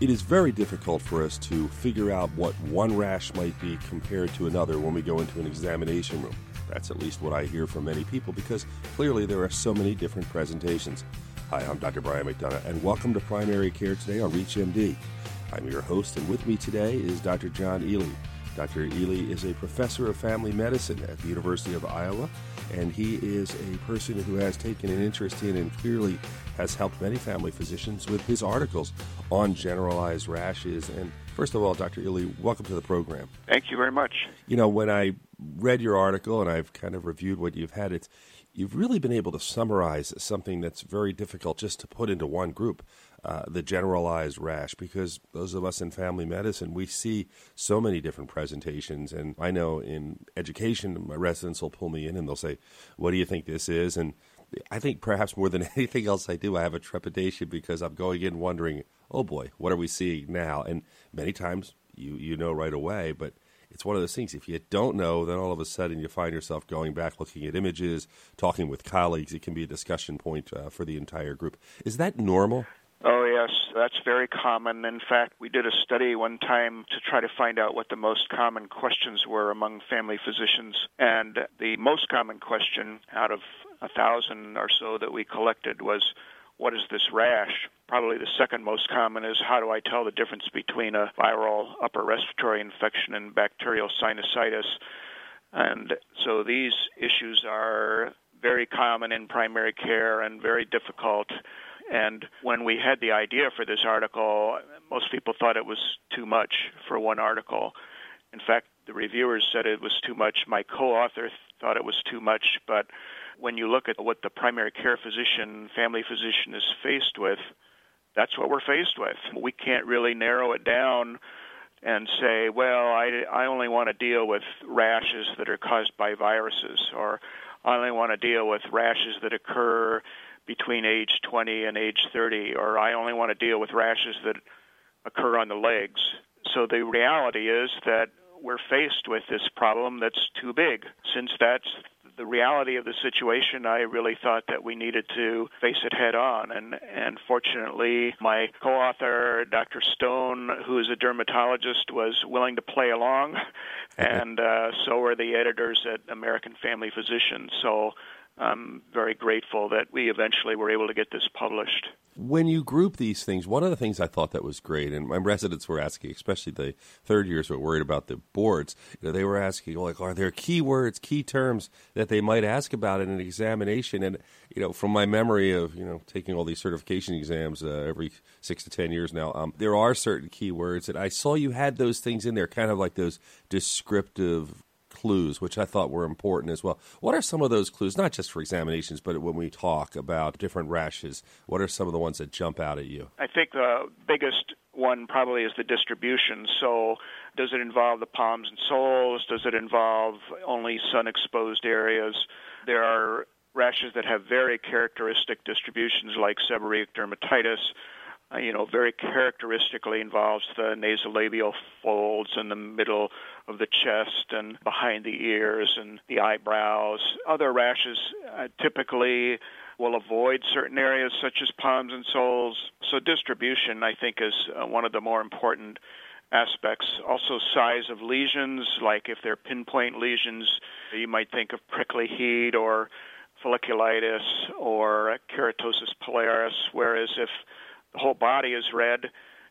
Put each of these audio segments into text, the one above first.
It is very difficult for us to figure out what one rash might be compared to another when we go into an examination room. That's at least what I hear from many people because clearly there are so many different presentations. Hi, I'm Dr. Brian McDonough, and welcome to Primary Care Today on ReachMD. I'm your host, and with me today is Dr. John Ely. Dr. Ely is a professor of family medicine at the University of Iowa, and he is a person who has taken an interest in and clearly has helped many family physicians with his articles on generalized rashes. And first of all, Dr. Ely, welcome to the program. Thank you very much. You know, when I read your article and I've kind of reviewed what you've had, it's you've really been able to summarize something that's very difficult just to put into one group. Uh, the generalized rash because those of us in family medicine we see so many different presentations and i know in education my residents will pull me in and they'll say what do you think this is and i think perhaps more than anything else i do i have a trepidation because i'm going in wondering oh boy what are we seeing now and many times you you know right away but it's one of those things. If you don't know, then all of a sudden you find yourself going back, looking at images, talking with colleagues. It can be a discussion point uh, for the entire group. Is that normal? Yes, that's very common. In fact, we did a study one time to try to find out what the most common questions were among family physicians. And the most common question out of a thousand or so that we collected was, What is this rash? Probably the second most common is, How do I tell the difference between a viral upper respiratory infection and bacterial sinusitis? And so these issues are very common in primary care and very difficult and when we had the idea for this article, most people thought it was too much for one article. In fact, the reviewers said it was too much. My co author thought it was too much. But when you look at what the primary care physician, family physician is faced with, that's what we're faced with. We can't really narrow it down and say, well, I, I only want to deal with rashes that are caused by viruses, or I only want to deal with rashes that occur between age 20 and age 30, or I only want to deal with rashes that occur on the legs. So the reality is that we're faced with this problem that's too big. Since that's the reality of the situation, I really thought that we needed to face it head on. And, and fortunately, my co author, Dr. Stone, who is a dermatologist, was willing to play along. And uh, so were the editors at American Family Physicians. So I'm very grateful that we eventually were able to get this published. When you group these things, one of the things I thought that was great, and my residents were asking, especially the third years were worried about the boards, you know, they were asking, like, are there key words, key terms that they might ask about in an examination? And, you know, from my memory of, you know, taking all these certification exams uh, every six to ten years now, um, there are certain key words, and I saw you had those things in there, kind of like those descriptive clues, which I thought were important as well. What are some of those clues, not just for examinations, but when we talk about different rashes? What are some of the ones that jump out at you? I think the biggest one probably is the distribution. So, does it involve the palms and soles? Does it involve only sun exposed areas? There are rashes that have very characteristic distributions, like seborrheic dermatitis uh, you know, very characteristically involves the nasolabial folds in the middle of the chest and behind the ears and the eyebrows. Other rashes uh, typically will avoid certain areas such as palms and soles. So distribution, I think, is uh, one of the more important aspects. Also, size of lesions, like if they're pinpoint lesions, you might think of prickly heat or folliculitis or keratosis pilaris, whereas if whole body is red,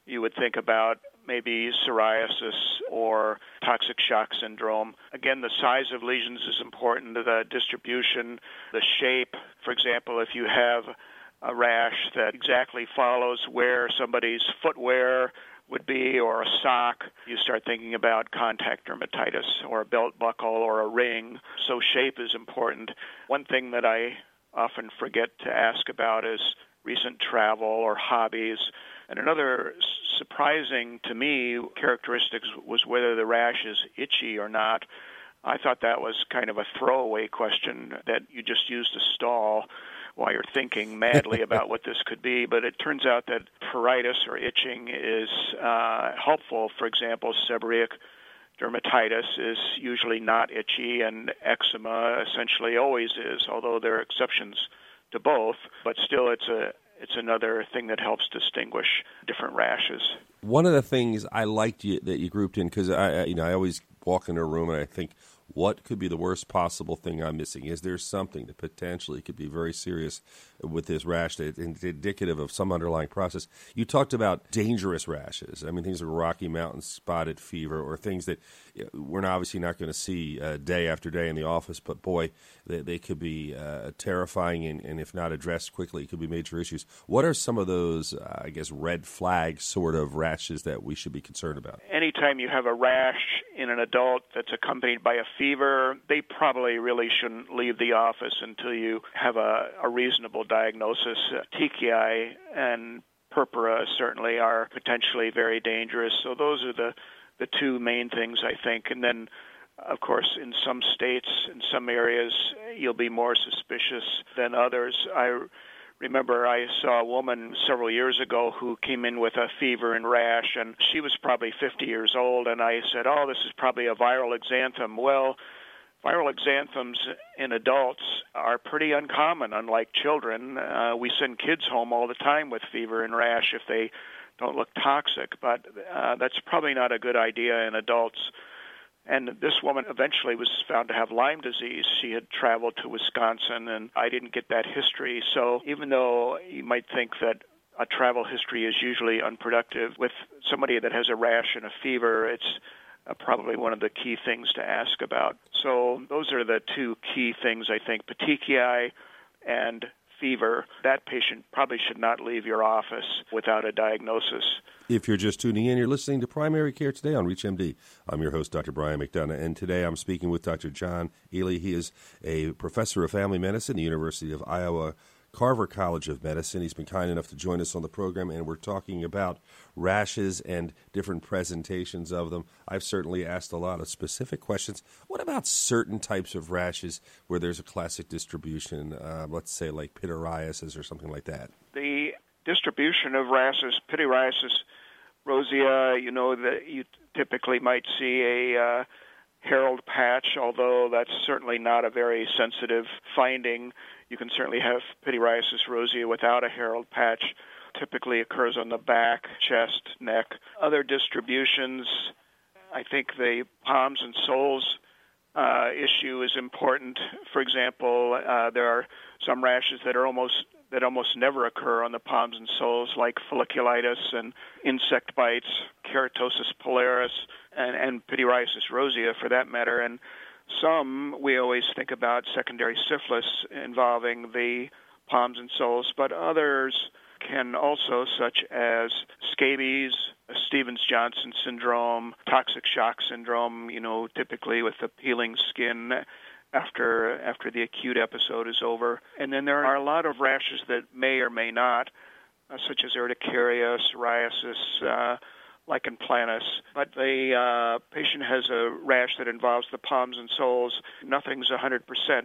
you would think about maybe psoriasis or toxic shock syndrome. Again, the size of lesions is important, the distribution, the shape. For example, if you have a rash that exactly follows where somebody's footwear would be or a sock, you start thinking about contact dermatitis or a belt buckle or a ring. So shape is important. One thing that I often forget to ask about is recent travel or hobbies. And another surprising to me characteristic was whether the rash is itchy or not. I thought that was kind of a throwaway question that you just use to stall while you're thinking madly about what this could be. But it turns out that pruritus or itching is uh, helpful. For example, seborrheic dermatitis is usually not itchy, and eczema essentially always is, although there are exceptions to both, but still it's a it's another thing that helps distinguish different rashes. One of the things I liked you, that you grouped in because I, you know, I always walk into a room and I think, what could be the worst possible thing I'm missing? Is there something that potentially could be very serious with this rash that is indicative of some underlying process? You talked about dangerous rashes. I mean, things like Rocky Mountain spotted fever or things that we're obviously not going to see uh, day after day in the office, but boy, they, they could be uh, terrifying and, and, if not addressed quickly, could be major issues. What are some of those, uh, I guess, red flag sort of rashes that we should be concerned about? Anytime you have a rash in an adult that's accompanied by a fever, they probably really shouldn't leave the office until you have a, a reasonable diagnosis. Uh, petechiae and purpura certainly are potentially very dangerous. So those are the the two main things I think, and then. Of course, in some states, in some areas, you'll be more suspicious than others. I remember I saw a woman several years ago who came in with a fever and rash, and she was probably 50 years old. And I said, Oh, this is probably a viral exanthem. Well, viral exanthems in adults are pretty uncommon, unlike children. Uh, we send kids home all the time with fever and rash if they don't look toxic, but uh, that's probably not a good idea in adults. And this woman eventually was found to have Lyme disease. She had traveled to Wisconsin, and I didn't get that history. So even though you might think that a travel history is usually unproductive, with somebody that has a rash and a fever, it's uh, probably one of the key things to ask about. So those are the two key things I think: petechiae and fever. That patient probably should not leave your office without a diagnosis. If you're just tuning in, you're listening to Primary Care Today on ReachMD. I'm your host, Dr. Brian McDonough, and today I'm speaking with Dr. John Ely. He is a professor of family medicine at the University of Iowa Carver College of Medicine. He's been kind enough to join us on the program, and we're talking about rashes and different presentations of them. I've certainly asked a lot of specific questions. What about certain types of rashes where there's a classic distribution, uh, let's say like pityriasis or something like that? The distribution of rashes, pityriasis rosea, you know, that you typically might see a uh, herald patch, although that's certainly not a very sensitive finding. You can certainly have pityriasis rosea without a herald patch. Typically occurs on the back, chest, neck. Other distributions, I think the palms and soles uh, issue is important. For example, uh, there are some rashes that are almost that almost never occur on the palms and soles, like folliculitis and insect bites, keratosis pilaris, and, and pityriasis rosea, for that matter. And some we always think about secondary syphilis involving the palms and soles, but others can also, such as scabies, Stevens Johnson syndrome, toxic shock syndrome, you know, typically with the peeling skin after after the acute episode is over. And then there are a lot of rashes that may or may not, uh, such as urticaria, psoriasis, uh, lichen planus. But the uh, patient has a rash that involves the palms and soles. Nothing's 100%,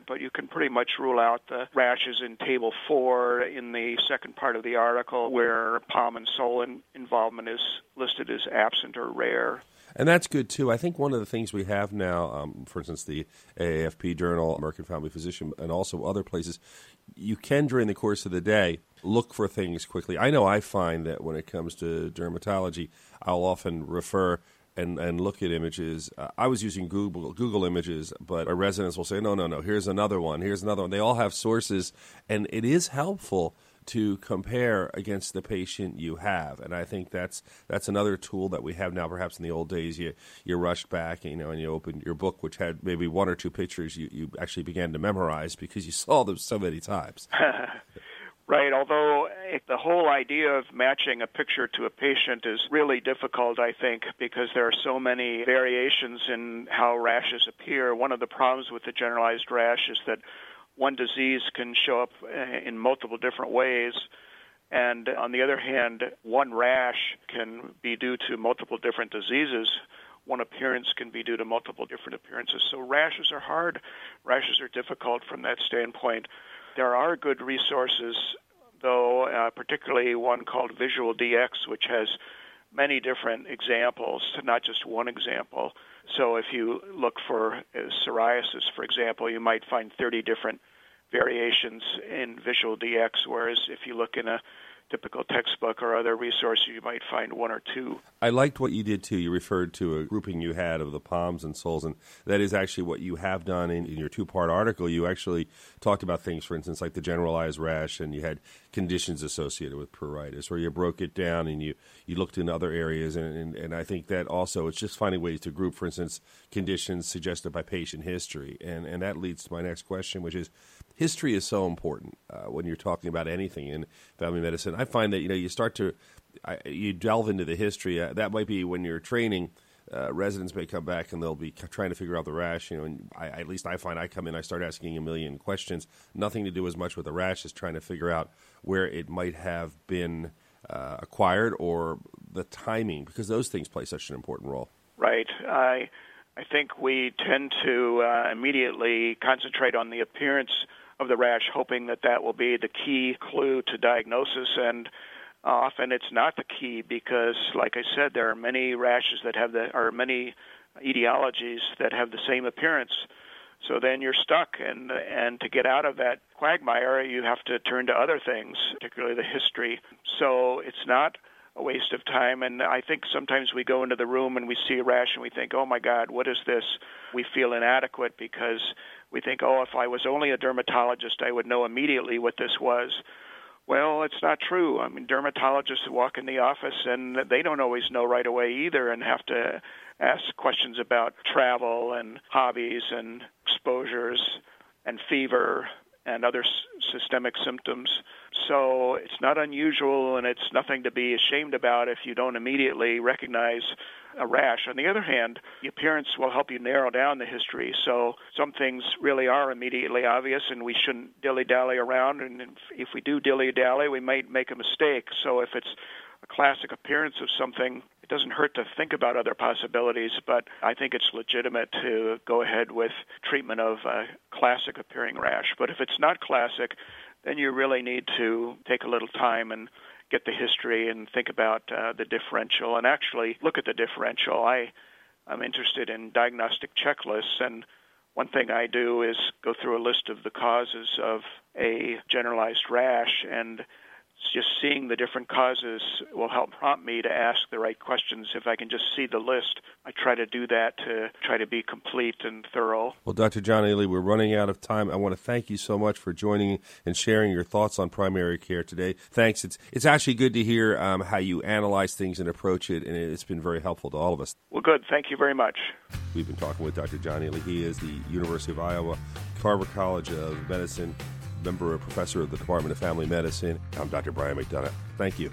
but you can pretty much rule out the rashes in Table 4 in the second part of the article where palm and sole in- involvement is listed as absent or rare. And that's good too. I think one of the things we have now, um, for instance, the AAFP Journal, American Family Physician, and also other places, you can during the course of the day look for things quickly. I know I find that when it comes to dermatology, I'll often refer and, and look at images. Uh, I was using Google Google Images, but our residents will say, no, no, no, here's another one, here's another one. They all have sources, and it is helpful to compare against the patient you have. And I think that's that's another tool that we have now. Perhaps in the old days, you you rushed back, you know, and you opened your book, which had maybe one or two pictures you, you actually began to memorize because you saw them so many times. Right, although eh, the whole idea of matching a picture to a patient is really difficult, I think, because there are so many variations in how rashes appear. One of the problems with the generalized rash is that one disease can show up eh, in multiple different ways. And on the other hand, one rash can be due to multiple different diseases. One appearance can be due to multiple different appearances. So rashes are hard. Rashes are difficult from that standpoint. There are good resources, though, uh, particularly one called Visual DX, which has many different examples, not just one example. So if you look for uh, psoriasis, for example, you might find 30 different variations in Visual DX, whereas if you look in a typical textbook or other resource, you might find one or two. I liked what you did too. You referred to a grouping you had of the palms and soles, and that is actually what you have done in, in your two part article. You actually talked about things, for instance, like the generalized rash, and you had conditions associated with pruritus, or you broke it down and you, you looked in other areas. And, and, and I think that also it's just finding ways to group, for instance, conditions suggested by patient history. And, and that leads to my next question, which is history is so important uh, when you're talking about anything in family medicine. I find that you know you start to I, you delve into the history. Uh, that might be when you're training. Uh, residents may come back and they'll be trying to figure out the rash. You know, and I, at least I find I come in, I start asking a million questions. Nothing to do as much with the rash as trying to figure out where it might have been uh, acquired or the timing, because those things play such an important role. Right. I I think we tend to uh, immediately concentrate on the appearance of the rash, hoping that that will be the key clue to diagnosis. And uh, often it's not the key because, like I said, there are many rashes that have the, or many etiologies that have the same appearance. So then you're stuck, and and to get out of that quagmire, you have to turn to other things, particularly the history. So it's not a waste of time. And I think sometimes we go into the room and we see a rash and we think, oh my God, what is this? We feel inadequate because we think, oh, if I was only a dermatologist, I would know immediately what this was. Well, it's not true. I mean, dermatologists walk in the office and they don't always know right away either and have to ask questions about travel and hobbies and exposures and fever and other systemic symptoms. So it's not unusual and it's nothing to be ashamed about if you don't immediately recognize a rash. On the other hand, the appearance will help you narrow down the history. So some things really are immediately obvious and we shouldn't dilly dally around. And if we do dilly dally, we might make a mistake. So if it's a classic appearance of something, it doesn't hurt to think about other possibilities, but I think it's legitimate to go ahead with treatment of a classic appearing rash. But if it's not classic, then you really need to take a little time and get the history and think about uh, the differential and actually look at the differential. I I'm interested in diagnostic checklists and one thing I do is go through a list of the causes of a generalized rash and just seeing the different causes will help prompt me to ask the right questions. If I can just see the list, I try to do that to try to be complete and thorough. Well, Dr. John Ely, we're running out of time. I want to thank you so much for joining and sharing your thoughts on primary care today. Thanks. It's it's actually good to hear um, how you analyze things and approach it, and it's been very helpful to all of us. Well, good. Thank you very much. We've been talking with Dr. John Ely. He is the University of Iowa Carver College of Medicine member and professor of the Department of Family Medicine. I'm Dr. Brian McDonough. Thank you.